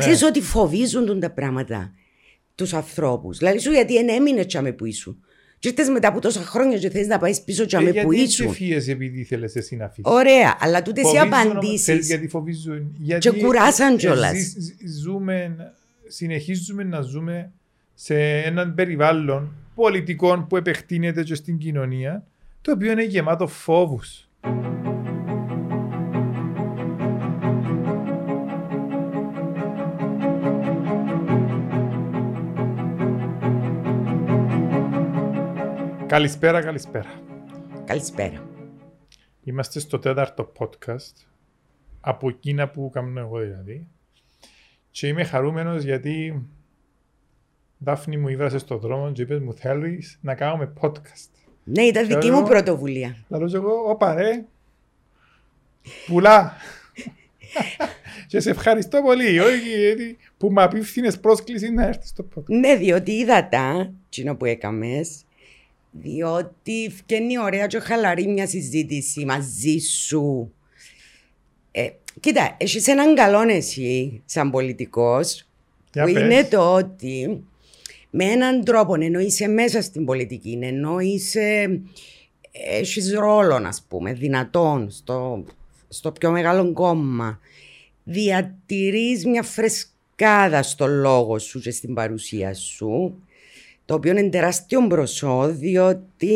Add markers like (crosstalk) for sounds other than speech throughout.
Ξέρεις ότι φοβίζουν τον τα πράγματα τους ανθρώπους. Δηλαδή σου γιατί δεν έμεινε τσάμε που ήσουν. Και ήρθες μετά από τόσα χρόνια και θες να πάεις πίσω τσάμε Ε, που γιατί ήσουν. δεν φύγες επειδή θέλεις εσύ να φύγεις; Ωραία, αλλά τούτες οι Φοβίζουν όμως, απαντήσεις ξέρεις Γιατί φοβίζουν. Γιατί κουράσαν ε, κιόλας. ζη- ζη- ζούμε, συνεχίζουμε να ζούμε σε έναν περιβάλλον πολιτικών που επεκτείνεται και στην κοινωνία το οποίο είναι γεμάτο φόβους. Καλησπέρα, καλησπέρα. Καλησπέρα. Είμαστε στο τέταρτο podcast από εκείνα που κάνω εγώ δηλαδή. Και είμαι χαρούμενος γιατί Δάφνη μου ήβρασε στον δρόμο και είπες μου θέλεις να κάνουμε podcast. Ναι, ήταν δική Ξέρω. μου πρωτοβουλία. Λαλώ και εγώ, όπα ρε, πουλά. και σε ευχαριστώ πολύ όχι, γιατί που με απίφθηνες πρόσκληση να έρθεις στο podcast. Ναι, διότι είδα τα, τσινό που έκαμες, διότι φκένει ωραία και χαλαρή μια συζήτηση μαζί σου. Ε, κοίτα, έχεις έναν καλό εσύ, σαν πολιτικός, Για που πες. είναι το ότι με έναν τρόπο, ενώ είσαι μέσα στην πολιτική, ενώ είσαι, έχεις ρόλο, ας πούμε, δυνατόν στο, στο πιο μεγάλο κόμμα, διατηρείς μια φρεσκάδα στο λόγο σου και στην παρουσία σου, το οποίο είναι τεράστιο μπροσό, διότι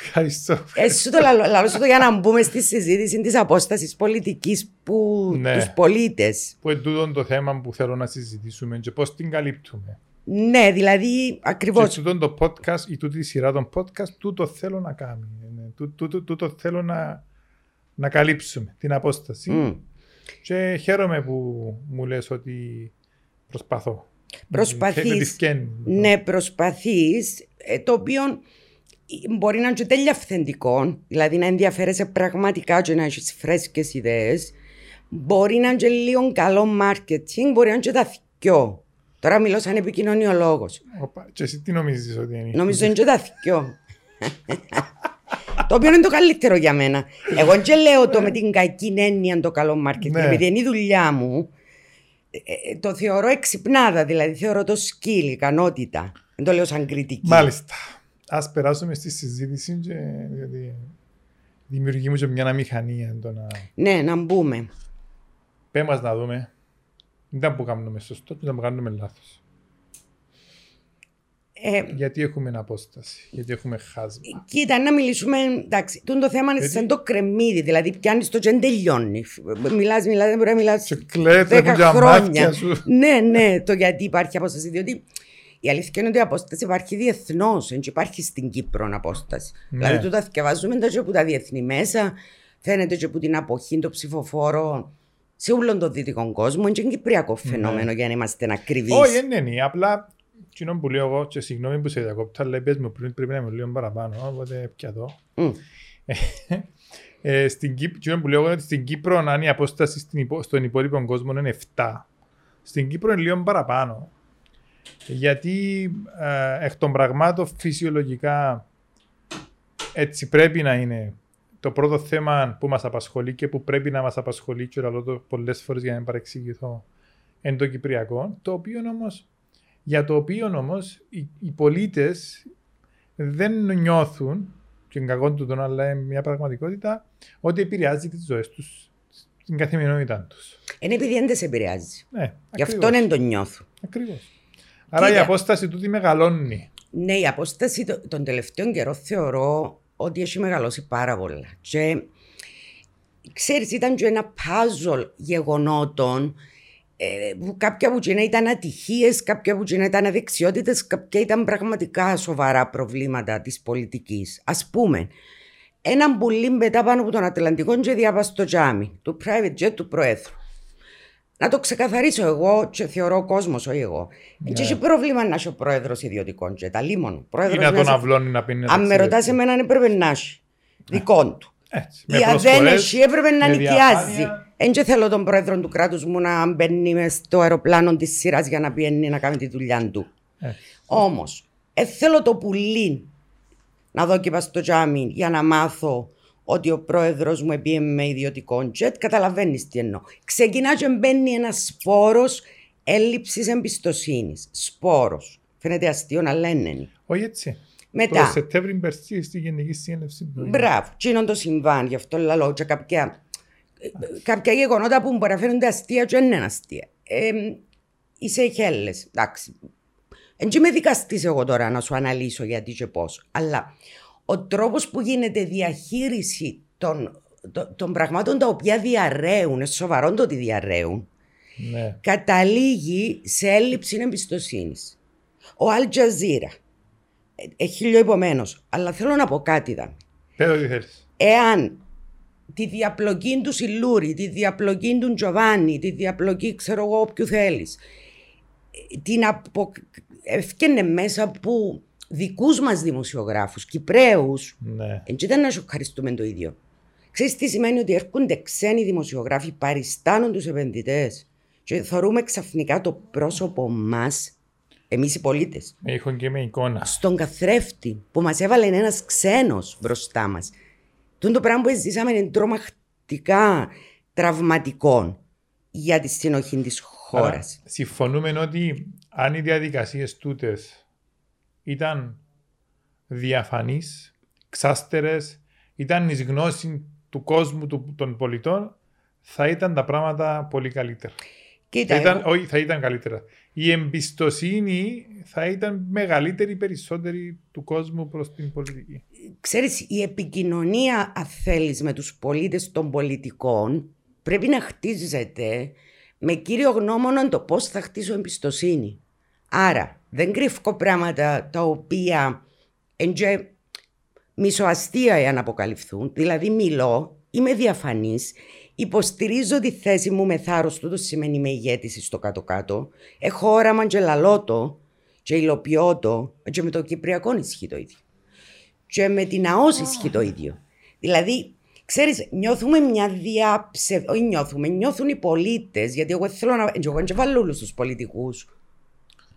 Ευχαριστώ. εσύ το λαλώ, λαλώ σου το για να μπούμε στη συζήτηση της απόστασης πολιτικής που Ναι. τους πολίτες. Που είναι τούτο το θέμα που θέλω να συζητήσουμε και πώς την καλύπτουμε. Ναι, δηλαδή Και ακριβώς. τούτο το podcast ή τούτη η σειρά των podcast, τούτο θέλω να κάνω. Ναι, τού- τούτο- Τούτο θέλω να, να καλύψουμε, την απόσταση. Μμ. Και χαίρομαι που μου λες ότι προσπαθώ. Προσπαθείς. Με τη φκένει. Ναι, προσπαθείς, ε, το οποίο μπορεί να είναι και τέλεια αυθεντικό, δηλαδή να ενδιαφέρεσαι πραγματικά και να έχεις φρέσκες ιδέες. Μπορεί να είναι και λίγο καλό marketing, μπορεί να είναι και τα θκυο. Τώρα μιλώ σαν επικοινωνιολόγος. Οπα, Και εσύ τι νομίζεις ότι είναι; Νομίζω είναι και τα θκυο. το οποίο είναι το καλύτερο για μένα. Εγώ δεν λέω το με την κακή έννοια το καλό marketing, Ναι. επειδή είναι η δουλειά μου. Ε, ε, το θεωρώ εξυπνάδα, δηλαδή θεωρώ το skill, ικανότητα. Δεν το λέω σαν κριτική. Μάλιστα. Ας περάσουμε στη συζήτηση και γιατί δημιουργεί μου και μια αμηχανία το να... Ναι, να μπούμε. Πέ μας να δούμε. Δεν ήταν που κάνουμε σωστό, ήταν που κάνουμε λάθος. Ε, Γιατί έχουμε απόσταση, γιατί έχουμε χάσμα. κοίτα, να μιλήσουμε. Εντάξει, τούτο το θέμα είναι Γιατί- σαν το κρεμμύδι, δηλαδή πιάνεις το και δεν τελειώνει. Μιλάς, μιλάς, δεν μπορεί να μιλάς. Και κλαίτε Δέκα μου για χρόνια. μάτια σου. ναι, ναι, το γιατί υπάρχει απόσταση. Διότι η αλήθεια είναι ότι η απόσταση υπάρχει διεθνώς, δεν υπάρχει στην Κύπρο απόσταση. Ναι. Δηλαδή, το τα θυκευάζουμε τα και από τα διεθνή μέσα, φαίνεται και από την αποχή των ψηφοφόρων σε όλον τον δυτικό κόσμο. Είναι και κυπριακό φαινόμενο για να είμαστε ακριβείς. Ναι. Όχι, δεν είναι. Απλά κοινό που λέω εγώ και συγγνώμη που σε διακόπτω, αλλά πες μου πριν πρέπει να είμαι λίγο παραπάνω, οπότε πια εδώ. Ε, στην Κύπρο, κοινό που λέω εγώ είναι ότι στην Κύπρο αν η απόσταση στην υπο- στον υπόλοιπο κόσμο είναι 7. Στην Κύπρο είναι λίγο παραπάνω. Γιατί ε, εκ των πραγμάτων φυσιολογικά έτσι πρέπει να είναι το πρώτο θέμα που μας απασχολεί και που πρέπει να μας απασχολεί και λέω το πολλές φορές για να μην παρεξηγηθώ εν το Κυπριακό, το οποίο όμως, για το οποίο όμως οι, οι πολίτες δεν νιώθουν, και είναι κακό του τον, αλλά είναι μια πραγματικότητα, ότι επηρεάζει τις ζωές τους, την καθημερινότητά τους. Είναι επειδή δεν σε επηρεάζει. Ναι, Γι' αυτό ακριβώς, δεν το νιώθω. ακριβώς. Άρα η Κοίτα. απόσταση τούτη μεγαλώνει. Ναι, η απόσταση το- των τελευταίων καιρών θεωρώ ότι έχει μεγαλώσει πάρα πολλά. Και ξέρεις, ήταν και ένα puzzle γεγονότων ε, που κάποια από εκείνα ήταν ατυχίες, κάποια από εκείνα ήταν αδεξιότητες, κάποια ήταν πραγματικά σοβαρά προβλήματα της πολιτικής. Ας πούμε, ένα πουλί μετά πάνω από τον Ατλαντικό και διάβασε το τζάμι του private jet του Προέδρου. Να το ξεκαθαρίσω εγώ και θεωρώ ο κόσμος, όχι εγώ. Ναι. Δεν έχει πρόβλημα να έχει ο πρόεδρος ιδιωτικών jet, αλίμονο. Πρόεδρος Ή να τον να- αυλώνει να πίνει. Αν με ρωτάς εμένα αν έπρεπε να έχει. Δικών του. Έτσι, με Ή αν δεν προσφορές, έχει έπρεπε να με νοικιάζει. Διαφάνεια. Δεν και θέλω τον πρόεδρο του κράτους μου να μπαίνει μες στο αεροπλάνο της σειράς για να πιένει να κάνει τη δουλειά του. Έτσι. Όμως, ε, θέλω το πουλί να δω και πας στο τζάμι για να μάθω ότι ο πρόεδρος μου επίε με ιδιωτικό τζετ, καταλαβαίνεις τι εννοώ. Ξεκινά και μπαίνει ένας σπόρος έλλειψης εμπιστοσύνης. Σπόρος. Φαίνεται αστείο, αλλά είναι. Όχι έτσι. Μετά. Το Σεπτέμβρη μπερσί στη Γενική Συνέλευση. Μπράβο, τι είναι το συμβάν, γι' αυτό λέω και κάποια, κάποια γεγονότα που μπορεί να φαίνονται αστεία και δεν είναι αστεία. Ε, είσαι χέλες, εντάξει. Δεν είμαι δικαστής εγώ τώρα να σου αναλύσω γιατί και πώς. Αλλά ο τρόπος που γίνεται διαχείριση των, των, των πραγμάτων τα οποία διαρρέουν, είναι σοβαρό το ότι διαρρέουν, Ναι. καταλήγει σε έλλειψη εμπιστοσύνης. Ο Al Jazeera, ε, ε, χιλιοϊπωμένο, αλλά θέλω να πω κάτι εδώ. Πέρα τι θέλεις. Εάν τη διαπλοκή του Σιλούρη, τη διαπλοκή του Τζοβάνι, τη διαπλοκή ξέρω εγώ όποιου θέλεις, ε, την απο... ευκαινε μέσα από δικούς μας δημοσιογράφους, Κυπραίους, Ναι. δεν ήταν να σου ευχαριστούμε το ίδιο. Ξέρεις τι σημαίνει ότι έρχονται ξένοι δημοσιογράφοι, παριστάνουν τους επενδυτές και θεωρούμε ξαφνικά το πρόσωπο μας, εμείς οι πολίτες, Με ήχον και με εικόνα. στον καθρέφτη που μας έβαλε ένας ξένος μπροστά μας. Τον το πράγμα που ζήσαμε είναι τρομακτικά τραυματικό για τη συνοχή της χώρας. Άρα, συμφωνούμε ότι αν οι διαδικασίες τούτες ήταν διαφανείς, ξάστερες, ήταν εις γνώση του κόσμου του, των πολιτών, θα ήταν τα πράγματα πολύ καλύτερα. Κοίτα, Θα ήταν, εγώ- όχι, θα ήταν καλύτερα. Η εμπιστοσύνη θα ήταν μεγαλύτερη, περισσότερη του κόσμου προς την πολιτική. ξέρεις, η επικοινωνία, αν θέλεις, με τους πολίτες των πολιτικών πρέπει να χτίζεται με κύριο γνώμονα το πώς θα χτίσω εμπιστοσύνη. Άρα, δεν κρύφω πράγματα τα οποία εντζε μισοαστεία εάν αποκαλυφθούν. Δηλαδή, μιλώ, είμαι διαφανής, υποστηρίζω τη θέση μου με θάρρος, τούτο σημαίνει με ηγέτηση στο κάτω-κάτω. Έχω όραμα και λαλώ το και υλοποιώ το και με το Κυπριακό ισχύει το ίδιο και με την ΑΟΣ ισχύει το ίδιο. Δηλαδή, ξέρεις, νιώθουμε μια διάψευ... Όχι νιώθουμε, νιώθουν οι πολίτες, γιατί εγώ θέλω να... Εγώ δεν βάλω όλους τους πολιτικούς.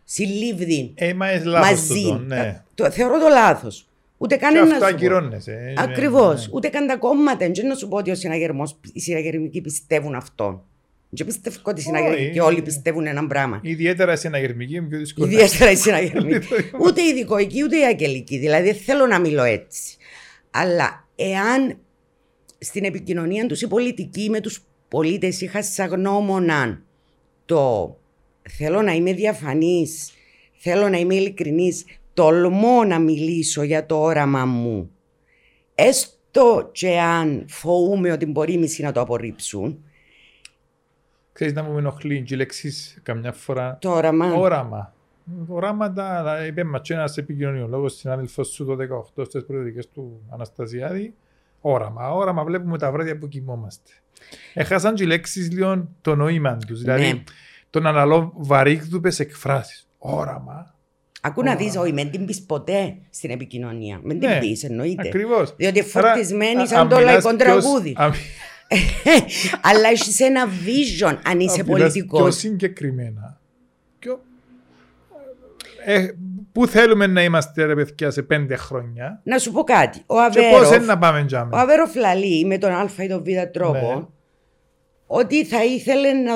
Συλλήβδη, Ε, μα είναι λάθος μαζί. τούτο, ναι. Το, θεωρώ το λάθος. Ούτε Και κανένα αυτό ακυρώνεσαι. ε, Ακριβώς. ναι. Ούτε καν τα κόμματα. Δεν να σου πω ότι ο συναγερμός, οι συναγερμικοί πιστεύουν αυτό. Δεν πιστεύω ότι οι συναγερμικοί Όχι. όλοι πιστεύουν έναν πράγμα. Ιδιαίτερα σε αναγερμική είναι πιο δύσκολο. Ιδιαίτερα οι συναγερμικοί. (laughs) Το είπα. ούτε οι δικοικοί ούτε οι αγγελικοί. Δηλαδή δεν θέλω να μιλώ έτσι. Αλλά εάν στην επικοινωνία τους οι πολιτικοί με τους πολίτες είχα σαν γνώμονα το θέλω να είμαι διαφανής, θέλω να είμαι ειλικρινής, τολμώ να μιλήσω για το όραμα μου. Έστω και αν φοβούμαι ότι μπορεί οι μισοί να το απορρίψουν, Ξέρεις να μου ενοχλεί και οι λέξεις καμιά φορά το όραμα. όραμα. Οράματα, αλλά είπε μας και ένας επικοινωνιολόγος συνάδελφος σου το 18 στις προεδρικές του Αναστασιάδη. Όραμα, όραμα βλέπουμε τα βράδια που κοιμόμαστε. Έχασαν και οι λέξεις λίγο το νόημα τους, δηλαδή Ναι. τον αναλώ βαρύγδουπες εκφράσεις. Όραμα. Ακού να δεις, Ωρα. όχι, μην την πεις ποτέ στην επικοινωνία. Μην την Ναι, πεις, εννοείται. Ακριβώς. Διότι Άρα, φορτισμένη α- σαν αν το μιλάς λαϊκό ποιος- τραγούδι. αν- (laughs) Αλλά έχεις ένα vision αν είσαι αν μιλάς πολιτικός. Πιο συγκεκριμένα. Πιο... Ε, πού θέλουμε να είμαστε ρε παιδιά σε πέντε χρόνια; Να σου πω κάτι. Ο και Αβέροφ, πώς είναι να πάμε τζάμε. ο Αβέροφ λαλεί με τον Α ή τον Β τρόπο Ναι. ότι θα ήθελε να,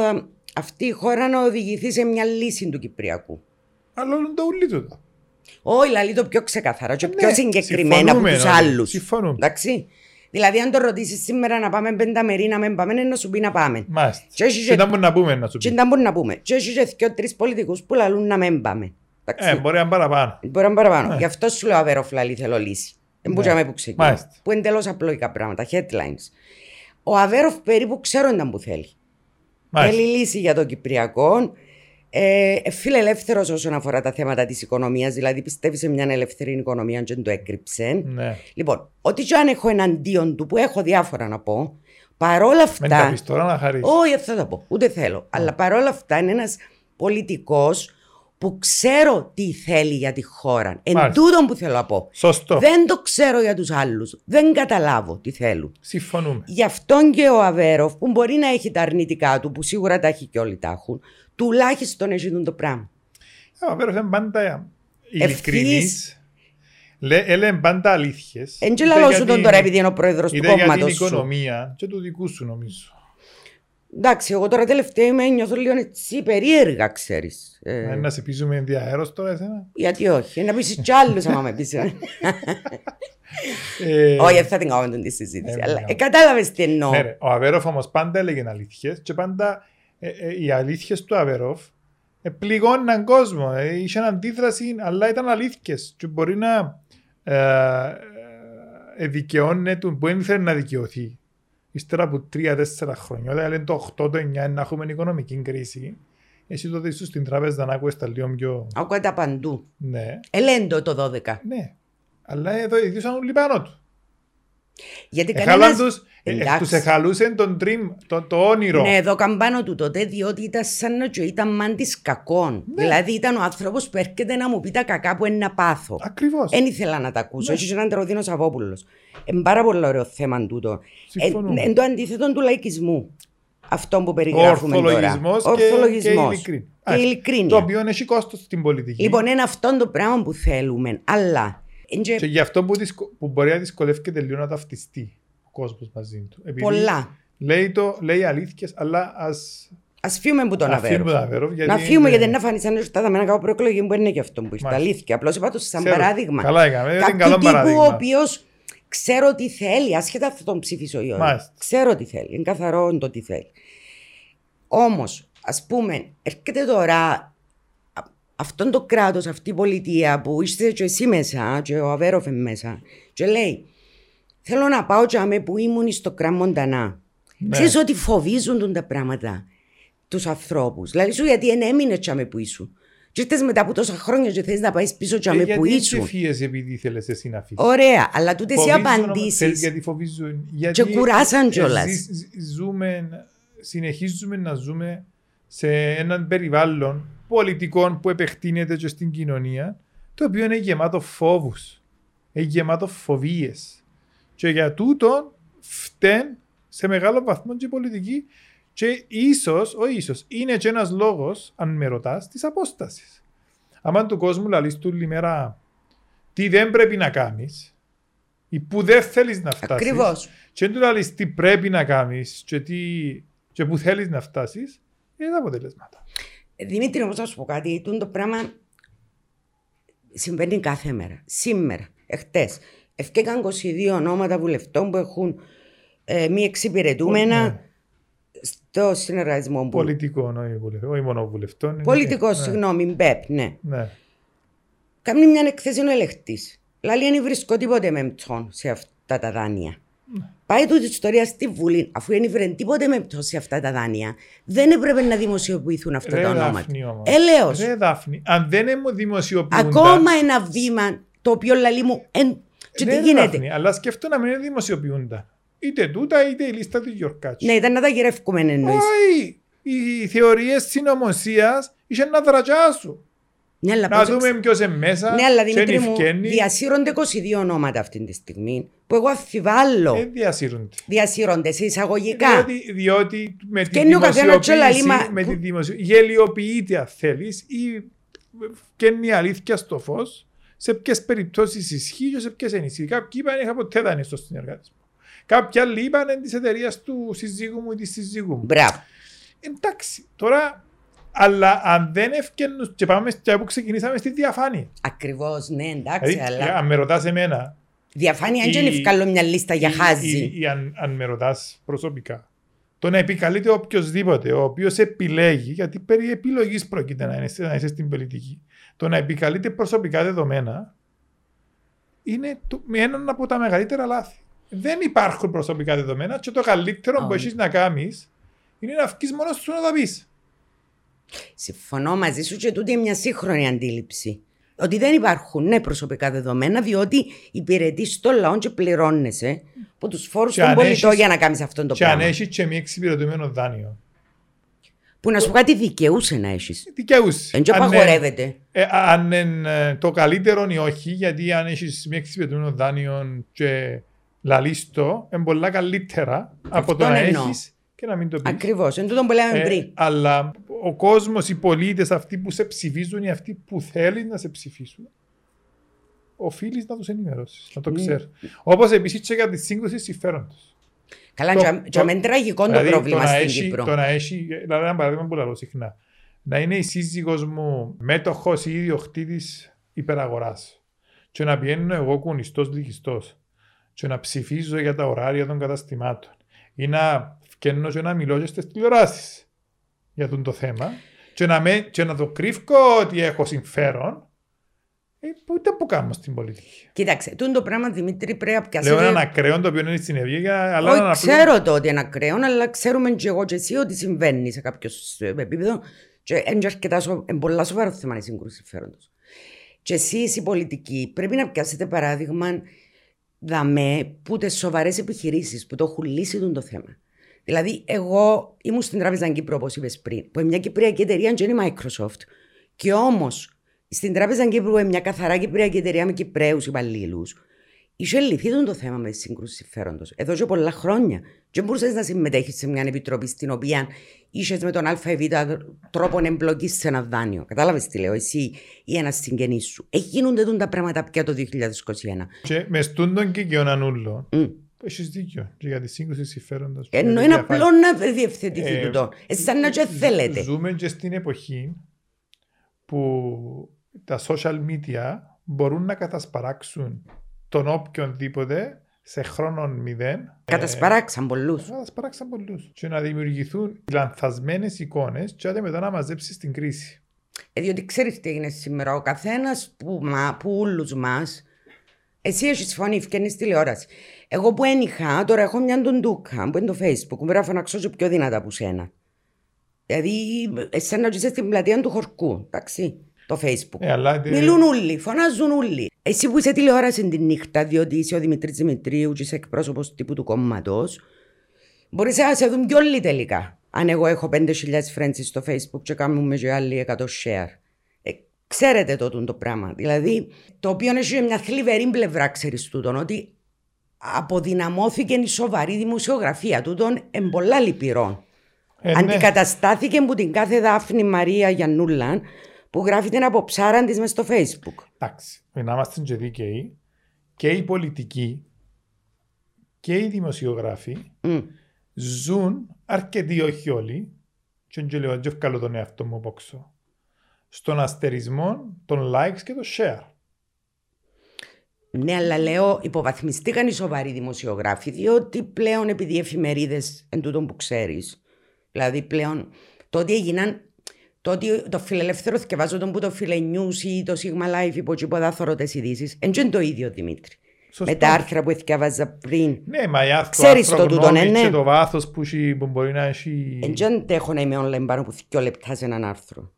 αυτή η χώρα να οδηγηθεί σε μια λύση του Κυπριακού. Αλλά όλο το ούλι τούτο. Όχι, λαλεί το πιο ξεκαθαρά και Ναι, πιο συγκεκριμένα από συμφωνούμε, τους ναι, άλλους. συμφωνούμε. Εντάξει. Δηλαδή, αν το ρωτήσεις σήμερα να πάμε πενταμερή, να μην πάμε, είναι να σου πει να πάμε. Μάλιστα. Και έχει Και και- να μπορούμε να πούμε να σου Και πει. δεν μπορούμε να πούμε. Και έχει και τρεις πολιτικούς που λαλούν να μην πάμε. Εντάξει. Ε, μπορεί να είναι παραπάνω. Μπορεί να παραπάνω. Ναι. Γι' αυτό σου λέω Αβέροφλαλή θέλω λύση. Δεν Ναι. μπορούσαμε που ξεκινά. Μάλιστα. Που είναι εντελώς απλοϊκά πράγματα, headlines. Ο Αβέροφ περίπου ξέρω ήταν που θέλει. Μάλιστα. Θέλει λύση για το Κυπριακό. Ε, φιλελεύθερος όσον αφορά τα θέματα της οικονομίας, δηλαδή πιστεύεις σε μια ελεύθερη οικονομία και δεν το έκρυψε. Ναι. Λοιπόν, ό,τι και αν έχω εναντίον του, που έχω διάφορα να πω, παρόλα Μην τα αυτά. πεις τώρα να χαρίσεις. Όχι, αυτό θα πω. Ούτε θέλω. Αλλά παρόλα αυτά είναι ένας πολιτικός που ξέρω τι θέλει για τη χώρα. Εν Μάλιστα. τούτον που θέλω να πω. Σωστό. Δεν το ξέρω για τους άλλους. Δεν καταλάβω τι θέλουν. Συμφωνούμε. Γι' αυτόν και ο Αβέροφ, που μπορεί να έχει τα αρνητικά του, που σίγουρα τα έχει και όλοι τα έχουν, τουλάχιστον έχει το πράγμα. Ο Αβέροφ είναι πάντα ειλικρινής, Λέ- Έλεγε πάντα αλήθειες. Εν και λαλώ σου τον τώρα επειδή είναι ο πρόεδρος του Είτε για την κόμματος σου. οικονομία και του δικού σου νομίζω. Εντάξει, εγώ τώρα τελευταία είμαι, νιώθω λίγο έτσι περίεργα, ξέρεις. Ε, Ε, Να σε πείσουμε διαέρος τώρα εσένα; γιατί όχι, να πεις κι άλλους άμα με πεις. ε. Ε, Όχι, δεν θα την κάνουμε τη συζήτηση, Ε, αλλά ναι. ε, κατάλαβες τι εννοώ. ναι, ρε. Ο Αβέροφ όμως πάντα έλεγε αλήθειες και πάντα ε, ε, οι αλήθειες του Αβέροφ ε, πληγώναν κόσμο. Ε, είχε αντίδραση, αλλά ήταν αλήθειες και μπορεί να ε, ε, ε, δικαιώνεται που δεν ήθελε να δικαιωθεί. Ύστερα από τρία-τέσσερα χρόνια, όταν λένε το 8, το 9 να έχουμε οικονομική κρίση, εσύ τότε ήσουν στην τράπεζα να ακούες τα λίγο πιο... Ακούω τα παντού. Ναι, Ελέντο το 12. ναι. Αλλά εδώ ειδούσαν όλοι πάνω του. Γιατί Εχάλαν κανένας... τους, ε, Εντάξει. τους εχαλούσε τον dream, το, το όνειρο. Ναι, εδώ καμπάνω του τότε, διότι ήταν σαν να τζο- ήταν μάντης κακών. Ναι. Δηλαδή ήταν ο άνθρωπος που έρχεται να μου πει τα κακά που είναι να πάθω. Ακριβώς. Δεν ήθελα να τα ακούσω. Ναι. Έχει και έναν τεροδίνο Σαββόπουλος. Είναι πάρα πολύ ωραίο θέμα τούτο. Συμφωνούμε. Είναι το αντίθετο του λαϊκισμού. Αυτό που Ο περιγράφουμε τώρα. ορθολογισμός και, Ορθολογισμός. και ειλικρίνη. Και Α, ειλικρίνεια. Το οποίο έχει κόστος στην πολιτική. Λοιπόν, είναι αυτό το πράγμα που θέλουμε. Αλλά. εν και Και γι' αυτό που, δυσκο- που μπορεί να δυσκολεύεται λίγο να ταυτιστεί ο κόσμος μαζί του. Επειδή πολλά. Λέει, το, λέει αλήθειες, αλλά ας Α φύγουμε που τον αφήνουμε αβέρω. τα Αβέροφ. γιατί Να φύγουμε είναι- γιατί να φανεί σαν να με κάνω προεκλογή που είναι και αυτό που είσαι. Μάλιστα. Αλήθεια. Απλώς είπα το σαν Ξέρω. παράδειγμα. Καλά έκαμε. Είναι Κάποιου καλό τύπου ο παράδειγμα. οποίος ξέρω τι θέλει, ασχετά θα τον ψηφίσω ή όχι. Μάλιστα. Ξέρω τι θέλει. Είναι καθαρό το τι θέλει. Όμως, ας πούμε, έρχεται τώρα α- αυτόν το κράτος, αυτή η πολιτεία που είστε και εσύ μέσα, και ο Αβέροφε μέσα, και λέει, Θέλω να πάω τζαμέ που ήμουν στο Κράμ Μοντανά. Ναι. Ξέρεις ότι φοβίζουν τον τα πράγματα τους ανθρώπους. Δηλαδή σου γιατί δεν έμεινε τζαμέ που ήσουν. Και ήρθες μετά από τόσα χρόνια και θες να πάεις πίσω Ε, τζαμέ που γιατί ήσουν. δεν φύγες επειδή ήθελες εσύ να φύγεις; Ωραία, αλλά τούτες οι Φοβίζουν όμως, απαντήσεις ξέρεις Γιατί φοβίζουν. Γιατί Και κουράσαν ε, κιόλας. ζη- ζη- ζούμε, συνεχίζουμε να ζούμε σε έναν περιβάλλον πολιτικών που επεκτείνεται και στην κοινωνία το οποίο είναι γεμάτο φόβους. Είναι γεμάτο φοβίες. Και για τούτο φταίν σε μεγάλο βαθμό και η πολιτική και ίσως, όχι ίσως, είναι και ένας λόγος, αν με ρωτάς, της απόστασης. Άμα του κόσμου λαλείς του ημέρα τι δεν πρέπει να κάνεις ή που δεν θέλεις να φτάσεις Ακριβώς. και δεν του λαλείς τι πρέπει να κάνεις και, τι, και που θέλεις να φτάσεις είναι τα αποτελέσματα. Ε, Δημήτρη, όμως να σου πω κάτι, τούτο το πράγμα συμβαίνει κάθε μέρα. Σήμερα, εχθές, ευκήκαν 22 ονόματα βουλευτών που έχουν ε, μη εξυπηρετούμενα Ναι. στο συνεργασμό που. Πολιτικό, όχι, βουλευτών, όχι μόνο βουλευτών. είναι- Πολιτικό, ναι, συγγνώμη, ΜΠΕΠ, ναι. Ναι. Κάνει μια εκθέση ο ελεγχτή. Λαλή δεν βρίσκω τίποτε μεμπτών σε αυτά τα δάνεια. Ναι. Πάει τούτη η ιστορία στη Βουλή, αφού δεν ήβρε τίποτε μεμπτό σε αυτά τα δάνεια, δεν έπρεπε να δημοσιοποιηθούν αυτά Ρε τα ονόματα. Δάφνη όμως. Έλεος. Ρε Δάφνη, αν δεν είναι δημοσιοποιούνταν... Ακόμα ένα βήμα το οποίο λαλή μου. Εν... Και τι Ρε γίνεται; Δάφνη, αλλά σκεφτώ να μην είναι δημοσιοποιούνταν. Είτε τούτα είτε η λίστα του Γιορκάτσι. Ναι, ήταν να τα γυρεύκουμε εννοείς. Όχι, οι θεωρίες συνωμοσίας είχε να δρατσάσουν. Ναι, αλλά Να πρόσεξε. δούμε ποιος είναι μέσα, Ναι, αλλά ποιον Δημήτρη μου, ευκαινεί. διασύρονται 22 ονόματα αυτή τη στιγμή που εγώ αφιβάλλω. Δεν διασύρονται. Διασύρονται σε εισαγωγικά. Διότι, διότι με τη Και είναι ο καθένας και λαλεί, δημοσιοποίηση, μα- με τη δημοσιο... γελιοποιείται αν θέλεις ή καίνει η αλήθεια στο φως σε ποιες περιπτώσεις ισχύει και σε ποιες δεν ισχύει. Κάποιοι είπαν είχα ποτέ δεν είναι στο συνεργάτη μου. Κάποιοι άλλοι είπαν είναι της εταιρείας του συζύγου μου ή της συζύγου μου. Μπράβο. Εντάξει, τώρα, αλλά αν δεν ευκαινούν και πάμε και που ξεκινήσαμε στη διαφάνεια. Ακριβώς, ναι, εντάξει, Δηλαδή, αλλά. αν με ρωτάς εμένα, Διαφάνεια η- δεν είναι ευκάλλω μια λίστα για ή- χάζι. ή- ή αν, αν με ρωτάς προσωπικά, το να επικαλείται οποιοδήποτε, ο οποίος επιλέγει, γιατί περί επιλογής πρόκειται να, είναι, να είσαι στην πολιτική, το να επικαλείται προσωπικά δεδομένα είναι το, με έναν από τα μεγαλύτερα λάθη. Δεν υπάρχουν προσωπικά δεδομένα και το καλύτερο που Όχι. έχεις να κάνεις είναι να βγει μόνος σου να τα πεις. Συμφωνώ μαζί σου και τούτη είναι μια σύγχρονη αντίληψη. Ότι δεν υπάρχουν ναι, προσωπικά δεδομένα, διότι υπηρετείς το λαό και πληρώνεσαι από τους φόρους Και των αν πολιτών έχεις- για να κάνεις αυτό το Και αν πράγμα. έχεις και μη εξυπηρετούμενο δάνειο. Που να σου πω κάτι δικαιούσε να έχεις. Δικαιούσε. Δεν και Αν, ε, απαγορεύεται. ε, αν είναι ε, το καλύτερο ή όχι, γιατί αν έχεις μη εξυπηρετούμενο δάνειο και λαλίστο, είναι πολλά καλύτερα από το Αυτόν να εννοώ. έχεις και να μην το πεις. Ακριβώς. Εν τούτο που λέμε πριν. αλλά ο κόσμος, οι πολίτες, αυτοί που σε ψηφίζουν ή αυτοί που θέλουν να σε ψηφίσουν, οφείλεις να τους ενημερώσεις, να το ξέρει. Όπως επίσης και για τη σύγκρουση συμφέροντος. Καλά, και με τραγικό το δηλαδή, πρόβλημα το να στην έχει- Κύπρο. Το να έχει, δηλαδή ένα παράδειγμα που λέω συχνά, να είναι η σύζυγός μου μέτοχος ή ιδιοκτήτης υπεραγοράς και να πηγαίνω εγώ κουνιστός λυγιστός και να ψηφίζω για τα ωράρια των καταστημάτων ή να φκένω και να μιλώ και στις τηλεοράσεις για τον το θέμα και να, με, και να το κρύφω ότι έχω συμφέρον ε, που ούτε που κάνω στην πολιτική. Κοίταξε, τούτο το πράγμα Δημήτρη πρέπει να Λέω πιάσετε. έναν ακραίο το οποίο είναι στην ευγένεια, αλλά Όχι, έναν απλό- ξέρω το ότι είναι ακραίο, αλλά ξέρουμε και εγώ και εσύ ότι συμβαίνει σε κάποιος επίπεδο. Και είναι και αρκετά σο... είναι πολλά σοβαρό θέμα η σύγκρουση συμφέροντος. Και εσείς οι πολιτικοί πρέπει να πιάσετε παράδειγμα δαμέ που τις σοβαρές επιχειρήσεις που το έχουν λύσει τον το θέμα. Δηλαδή, εγώ ήμουν στην Τράπεζα Κύπρο, όπως είπες πριν, που είναι μια κυπριακή εταιρεία και είναι η Microsoft. Και όμως, στην Τράπεζα Κύπρου, που είναι μια καθαρά κυπριακή εταιρεία με Κυπραίου υπαλλήλους, είχε λυθεί τον το θέμα με τη σύγκρουση συμφέροντος. Εδώ και πολλά χρόνια. Και μπορούσες να συμμετέχεις σε μια επιτροπή στην οποία είσαι με τον ΑΒ τρόπο εμπλοκή σε ένα δάνειο. Κατάλαβες τι λέω, εσύ ή ένας συγγενής σου. Έχει γίνονται τούτα τα πράγματα πια το 2021. Και μες στούντον και και ονανούλο. Μμ. Έχεις δίκιο. Και για τη σύγκρουση συμφέροντος. Ενώ είναι απλό να διευθετηθεί Ε, τούτο. Εσεί σαν να και θέλετε. Ζούμε και στην εποχή που τα social media μπορούν να κατασπαράξουν τον οποιονδήποτε σε χρόνο μηδέν. Κατασπαράξαν πολλούς. Ε, κατασπαράξαν πολλούς. Και να δημιουργηθούν λανθασμένες εικόνες και άντε μετά να μαζέψεις την κρίση. Ε, διότι ξέρεις τι έγινε σήμερα. Ο καθένας που, μα, που όλου μας. Εσύ έχεις φωνή, φκένεις τηλεόραση. Εγώ που ένιχα, τώρα έχω μια ντουντούκα που είναι το Facebook, που πρέπει να φωναξώ και πιο δυνατά από σένα. Δηλαδή, εσένα να είσαι στην πλατεία του χορκού, εντάξει, το Facebook. Ε, αλλά, ε, Μιλούν όλοι, φωνάζουν όλοι. Εσύ που είσαι τηλεόραση τη νύχτα, διότι είσαι ο Δημητρής Δημητρίου και είσαι εκπρόσωπος τύπου του κόμματος, μπορείς να σε δουν κι όλοι τελικά. Αν εγώ έχω 5.000 friends στο Facebook και κάνουμε και άλλοι 100 share. Ε, ξέρετε το, τούτο το πράγμα. Δηλαδή, το οποίο έχει μια θλιβερή πλευρά, ξέρεις τούτον, ότι αποδυναμώθηκε η σοβαρή δημοσιογραφία τούτον εν πολλά λυπηρών. ε, ναι. Αντικαταστάθηκε από την κάθε Δάφνη Μαρία Γιαννούλαν που γράφει την αποψάρα της μες στο Facebook. Εντάξει, να είμαστε και δίκαιοι και οι πολιτικοί και οι δημοσιογράφοι Μμ. ζουν αρκετοί, όχι όλοι, και δεν λέω και ευκαλώ τον εαυτό μου απόξω, στον αστερισμό των likes και των share. Ναι, αλλά λέω υποβαθμιστήκαν οι σοβαροί δημοσιογράφοι, διότι πλέον επειδή οι εφημερίδες εν τούτον που ξέρεις, δηλαδή πλέον το ότι έγιναν. Το ότι το φιλελεύθερο θυκευάζω τον που το φιλενιούς ή το Sigma Life υπό και ποδά θωρώ τις ειδήσεις, εν και είναι το ίδιο Δημήτρη. Σωστό. Με τα άρθρα που θυκευάζα πριν. Ναι, μα η άρθρο, Ξέρεις άρθρο το τούτο, γνώμη ναι, ναι. και το βάθος που, έχει- που μπορεί να έχει... Εν και αντέχω να είμαι online πάνω από δύο λεπτά σε έναν άρθρο.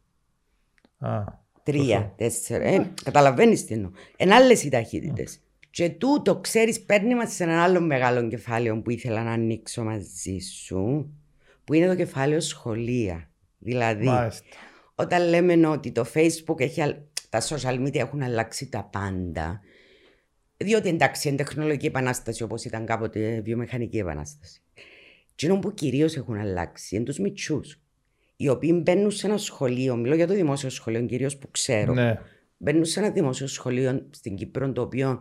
Α, Τρία, σωστό. τέσσερα. Ε, Καταλαβαίνεις τι εννοώ. Εν άλλες οι ταχύτητες. Και τούτο, ξέρεις, παίρνει μας σε ένα άλλο μεγάλο κεφάλαιο που ήθελα να ανοίξω μαζί σου, που είναι το κεφάλαιο σχολεία. Δηλαδή, Μάλιστα. όταν λέμε ότι το Facebook έχει, αλ- τα social media έχουν αλλάξει τα πάντα, διότι εντάξει, είναι τεχνολογική επανάσταση όπως ήταν κάποτε η βιομηχανική επανάσταση. Τι που κυρίως έχουν αλλάξει είναι τους μυτσού. Οι οποίοι μπαίνουν σε ένα σχολείο, μιλώ για το δημόσιο σχολείο κυρίως που ξέρω, Ναι. μπαίνουν σε ένα δημόσιο σχολείο στην Κύπρο το οποίο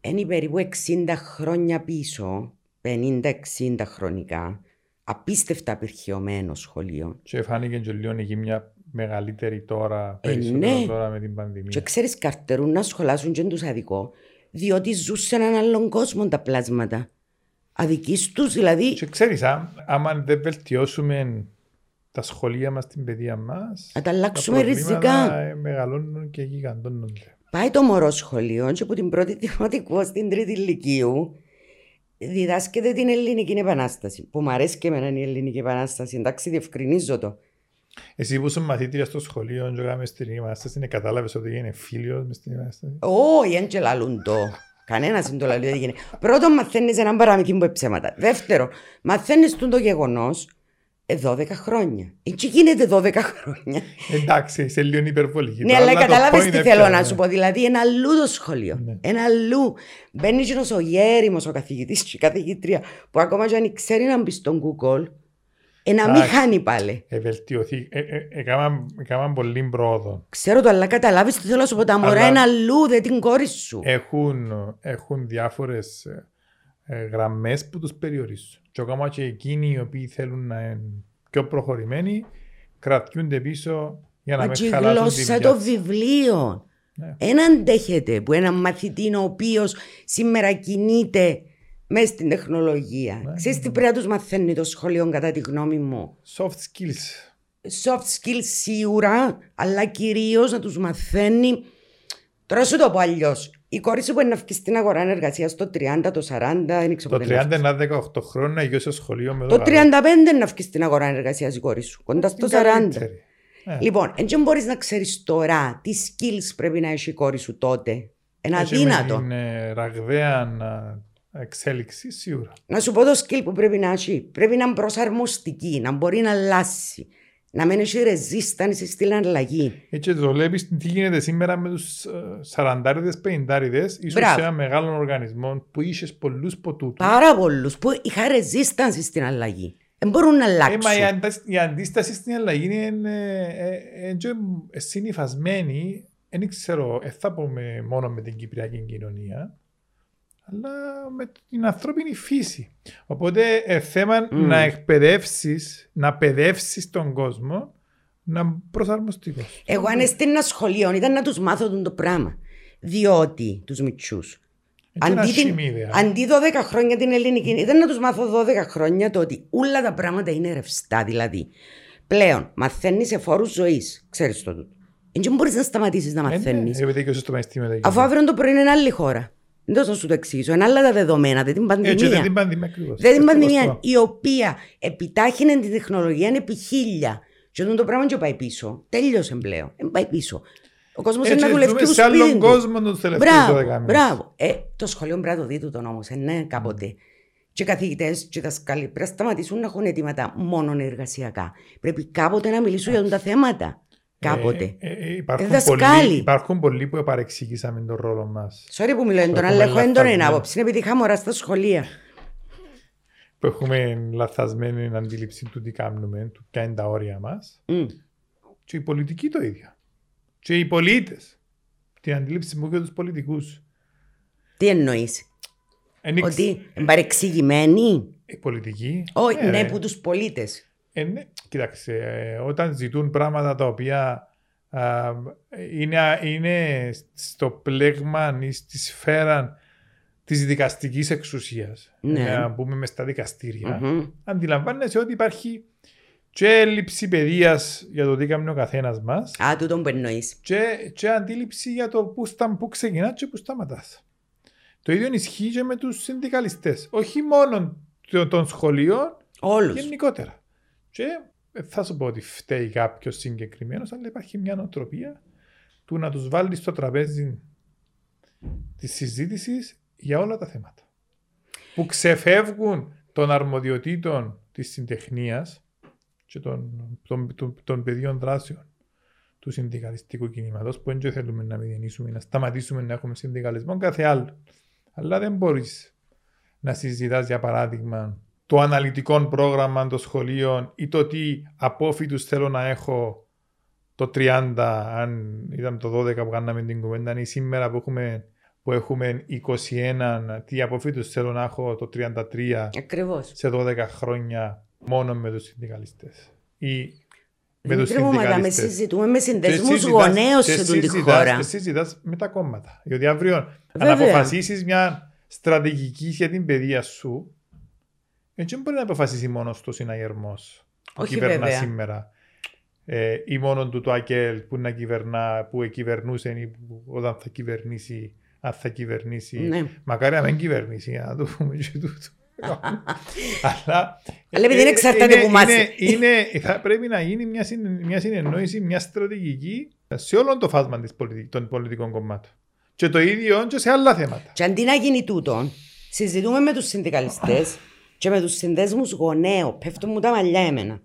είναι περίπου 60 χρόνια πίσω, 50-60 χρονικά, απίστευτα απερχαιωμένο σχολείο. Και φάνηκε και λίγο εκεί μια μεγαλύτερη τώρα, Ε, περισσότερο ναι. τώρα με την πανδημία. Και ξέρεις, καρτερούν να σχολάσουν και τους αδικό, διότι ζουν σε έναν άλλον κόσμο τα πλάσματα. Αδικοί τους, δηλαδή. Και ξέρεις, α, άμα δεν βελτιώσουμε τα σχολεία μας, την παιδεία μας, Να τα αλλάξουμε προβλήματα, ριζικά. ε, μεγαλώνουν και γιγαντώνονται. Πάει το μωρό σχολείο και από την πρώτη δημοτικού στην τρίτη ηλικίου διδάσκεται την Ελληνική Επανάσταση. Που μου αρέσει και εμένα η Ελληνική Επανάσταση. Εντάξει, διευκρινίζω το. Εσύ που είσαι μαθήτρια στο σχολείο και κάναμε στην Επανάσταση, κατάλαβες ότι έγινε φίλιος μες στην Επανάσταση; Όχι, δεν και λαλούν το. Κανένας δεν το λέει ότι έγινε. Πρώτον, μαθαίνεις έναν παραμυθί που είναι ψέματα. Δεύτερον, μαθαίνεις το γεγονός 12 χρόνια. Έτσι γίνεται 12 χρόνια. Εντάξει, είσαι λίγο υπερβολική. Ναι, τώρα, αλλά το κατάλαβες point τι είναι θέλω πια, να ναι. σου πω. Δηλαδή, ένα αλλού το σχολείο. Ναι. Ένα αλλού. Μπαίνει και ο γέριμος ο καθηγητής και η καθηγήτρια που ακόμα και αν ξέρει να μπει στον Google, Ένα Εντάξει. μηχάνη πάλι. Ε, βελτιωθεί. Ε, ε, έκαναν έκαναν πολύ πρόοδο. Ξέρω το, αλλά καταλάβεις τι θέλω να σου πω. Τα μωρά Αλλά- είναι αλλού, δεν την κόρης σου. Έχουν, έχουν διάφορες ε, γραμμές που τους περιορίζουν. Και ακόμα και εκείνοι οι οποίοι θέλουν να είναι πιο προχωρημένοι κρατιούνται πίσω για να Μα μην και η χαλάσουν τη γλώσσα δουλειά των τους. βιβλίων. Ναι. Ένα αντέχεται που έναν μαθητή ο οποίος σήμερα κινείται μέσα στην τεχνολογία. Ναι, Ξέρεις ναι, τι πρέπει να τους μαθαίνει το σχολείο, κατά τη γνώμη μου; Soft skills. Soft skills σίγουρα, αλλά κυρίως να τους μαθαίνει. Τώρα σου το πω αλλιώς. Η κόρη σου που είναι να βγει στην αγορά εργασία το 30, το 40, δεν ξέρω Το πότε να 30 βγει. είναι 18 χρόνια να γιος στο σχολείο με Το το 35 να βγει στην αγορά εργασία η κόρη σου. Κοντά στο 40. Ναι. Λοιπόν, δεν μπορείς να ξέρεις τώρα τι skills πρέπει να έχει η κόρη σου τότε. Ένα αδύνατο. Είναι ραγδαία ε, εξέλιξη σίγουρα. Να σου πω το skill που πρέπει να έχει. Πρέπει να είναι προσαρμοστική, να μπορεί να αλλάσει. Να μην έχει resistance στην αλλαγή. Έτσι το βλέπεις τι γίνεται σήμερα με τους ε, σαραντάριδες, πενηντάριδες, ίσως Μπράβο. σε ένα μεγάλο οργανισμό που είχες πολλούς ποτούτους. Πάρα πολλούς που είχα resistance στην αλλαγή. Δεν μπορούν να Ε, αλλάξουν. μα η, αντάσ- η αντίσταση στην αλλαγή είναι ε, ε, ε, και συνυφασμένη. Δεν ξέρω, δεν θα πούμε μόνο με την κυπριακή κοινωνία, αλλά με την ανθρώπινη φύση. Οπότε ε, θέμα Μμ. να εκπαιδεύσεις, να παιδεύσεις τον κόσμο να προσαρμοστεί. Εγώ αν έστειλα ένα σχολείο ήταν να τους μάθω τον το πράγμα. Διότι τους μυτσού. Αντί, Αντί, την, ιδέα. αντί 12 χρόνια την ελληνική, ήταν να τους μάθω 12 χρόνια το ότι όλα τα πράγματα είναι ρευστά. Δηλαδή, πλέον μαθαίνεις σε φόρους ζωής. Ξέρεις το τούτο. Δεν μπορείς να σταματήσεις να Ε, ναι, μαθαίνεις. Επειδή και στο πανεπιστήμιο δεν Αφού αύριο το πρωί είναι άλλη χώρα. Δεν τόσο να σου το εξηγήσω. Είναι άλλα τα δεδομένα, δεν την πανδημία. Έτσι, δεν την πανδημία ακριβώς. Δεν την Ακριβώς πανδημία, το. η οποία επιτάχυνε την τεχνολογία επί χίλια. Και όταν το πράγμα και πάει πίσω, τέλειωσε πλέον. Δεν πάει πίσω. Ο κόσμος είναι Έτσι, να δουλεύει ζούμε και που σε άλλον σπίτι του. κόσμο τους τελευταίους 12 Μπράβο, μήνες. μπράβο. Ε, το σχολείο πρέπει να το δει τούτον όμως, ε, ναι, κάποτε. Και οι καθηγητές και οι δασκάλοι πρέπει να σταματήσουν να έχουν αιτήματα μόνο εργασιακά. Πρέπει κάποτε να μιλήσουν για τα θέματα. Κάποτε. Ε, ε, ε, υπάρχουν, Ε, δασκάλοι. πολλοί, υπάρχουν πολλοί που παρεξηγήσαμε τον ρόλο μας. Sorry που μιλώ έντονα, αλλά έχω έντονη άποψη. Είναι επειδή είχα μωρά στα σχολεία. Που έχουμε λαθασμένη αντίληψη του τι κάνουμε, του ποια είναι τα όρια μας. Μμ. Και οι πολιτικοί το ίδιο. Και οι πολίτες. Την αντίληψη μου και τους πολιτικούς. Τι εννοείς, Ότι είναι παρεξηγημένοι. Οι πολιτικοί. Όχι, ε, ναι, ρε. που τους πολίτες. Ε, ναι. Κοίταξε, ε, όταν ζητούν πράγματα τα οποία α, είναι, είναι στο πλέγμα ή στη σφαίρα της δικαστικής εξουσίας, Ναι. να μπούμε μες στα δικαστήρια, αντιλαμβάνεσαι ότι υπάρχει και έλλειψη παιδείας για το τι κάνει ο καθένας μας Α, τούτο που εννοείς. και, και αντίληψη για το πού, στα, πού ξεκινάς και πού σταματάς. Το ίδιο ισχύει και με τους συνδικαλιστές. Όχι μόνο των- των σχολείων, Όλους. γενικότερα. Και δεν θα σου πω ότι φταίει κάποιος συγκεκριμένος, αλλά υπάρχει μια νοοτροπία του να τους βάλεις στο τραπέζι της συζήτησης για όλα τα θέματα. Που ξεφεύγουν των αρμοδιοτήτων της συντεχνίας και των, των, των, των πεδίων δράσεων του συνδικαλιστικού κινήματος, που δεν θέλουμε να μηδενίσουμε, να σταματήσουμε να έχουμε συνδικαλισμό κάθε άλλο. Αλλά δεν μπορείς να συζητάς για παράδειγμα το αναλυτικό πρόγραμμα των σχολείων ή το τι απόφοιτους θέλω να έχω το 30, αν ήταν το 12 που κάναμε την κουβέντα, ή σήμερα που έχουμε, που έχουμε 21, τι απόφοιτους θέλω να έχω το 33 Ακριβώς. σε 12 χρόνια μόνο με τους συνδικαλιστές. Ή με τους Δεν με συνδικαλιστές. συζητούμε με Και συνδεσμούς συζητάς- γονέων και σε τούτη τη συζητάς- χώρα. Και συζητάς με τα κόμματα. Γιατί αύριο, αν Βέβαια. αποφασίσεις μια στρατηγική για την παιδεία σου, έτσι δεν μπορεί να αποφασίσει μόνος του συναγερμός που Όχι, κυβερνά βέβαια. σήμερα. Ε, ή μόνο του το ΑΚΕΛ που, να κυβερνά, που κυβερνούσε ή που όταν θα κυβερνήσει, αν θα κυβερνήσει. Ναι. Μακάρι να μην κυβερνήσει, να το πούμε και τούτο. (laughs) Αλλά, Αλλά επειδή δεν ε, εξαρτάται είναι- από εμάς. είναι- είναι- θα πρέπει να γίνει μια, συνε- μια συνεννόηση, μια στρατηγική σε όλο το φάσμα της πολιτι- των πολιτικών κομμάτων. Και το ίδιο και σε άλλα θέματα. Και αντί να γίνει τούτο, συζητούμε με τους συνδικαλιστές και με τους συνδέσμους γονέων. Πέφτουν μου τα μαλλιά εμένα.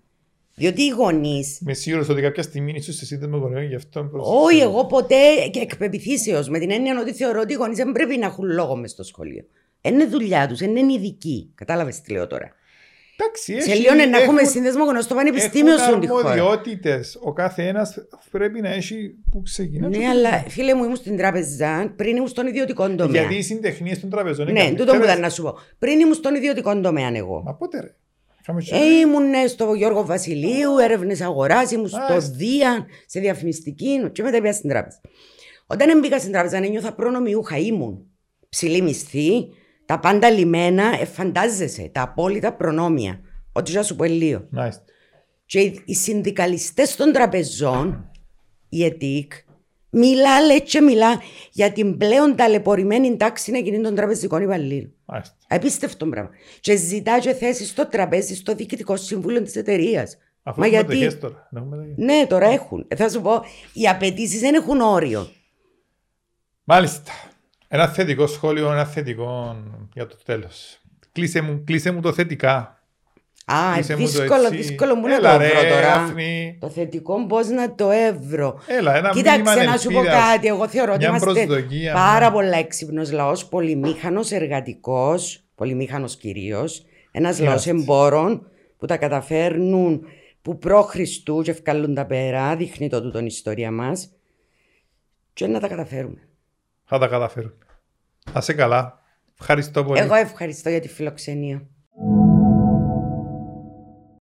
Διότι οι γονεί. Είμαι σίγουρος ότι κάποια στιγμή ίσως σε σύνδεσμο γονέων γι' αυτό. προς- Όχι, εγώ ποτέ και εκπεπιθήσεως με την έννοια ότι θεωρώ ότι οι γονείς δεν πρέπει να έχουν λόγο μες στο σχολείο. Είναι δουλειά τους, είναι ειδικοί. Κατάλαβες τι λέω τώρα. Εντάξει, Σε έχει- λίγο να έχουμε έχουν- σύνδεσμο γνωστό πανεπιστήμιο έχουν στον τη χώρα. αρμοδιότητες. Ο κάθε ένας πρέπει να έχει που ξεκινά. Ναι, και αλλά φίλε μου ήμουν στην τράπεζα πριν ήμουν στον ιδιωτικό τομέα. Γιατί οι συντεχνίες των τραπεζών είναι Ναι, τούτο που καλύτερες. ήταν να σου πω. Πριν ήμουν στον ιδιωτικό τομέα εγώ. Μα πότε ρε. Είχαμε και- Ε, ήμουν ε, στο Γιώργο Βασιλείου, έρευνες αγοράς, ήμουν στο Μάλιστα. Δία, σε διαφημιστική, και μετά πήγα στην τράπεζα. Όταν μπήκα στην τράπεζα, ένιωθα προνομιούχα, ήμουν. Ψηλή μισθή, τα πάντα λιμένα, ε, φαντάζεσαι, τα απόλυτα προνόμια. Ό,τι θα σου πω λίγο. Μάλιστα. Και οι, οι συνδικαλιστές των τραπεζών, η ΕΤΙΚ, μιλά, λέει και μιλά για την πλέον ταλαιπωρημένη τάξη εκείνη των τραπεζικών υπαλλήλων. Μάλιστα. Απίστευτο πράγμα. Και ζητά και θέση στο τραπέζι, στο διοικητικό συμβούλιο της εταιρείας. Αφού Μα έχουμε γιατί; μετοχές τώρα. Να έχουμε μετοχές. Ναι, τώρα έχουν. Ε, Θα σου πω, οι απαιτήσεις δεν έχουν όριο. Μάλιστα. Ένα θετικό σχόλιο, ένα θετικό για το τέλος. Κλείσε μου, κλείσε μου το θετικά. Α, Κλείσε μου το δύσκολο, έτσι. δύσκολο μου να Έλα, το ρε, βρω τώρα. Άφνη. Το θετικό πώ να το εύρω. Έλα, ένα Κοίταξε μήνυμα να σου πω ελπίδας. κάτι. Εγώ θεωρώ ότι Μια είμαστε προσδοκία, πάρα ναι. πολλά έξυπνος λαός, πολυμήχανος, εργατικός, πολυμήχανος κυρίως. Ένας λαός Είμαστε. εμπόρων που τα καταφέρνουν που προ Χριστού και ευκαλούν τα πέρα. Δείχνει το τούτον η ιστορία μας. Και να τα καταφέρουμε. Θα τα καταφέρουμε. Θα είσαι καλά. Ευχαριστώ πολύ. Εγώ ευχαριστώ για τη φιλοξενία.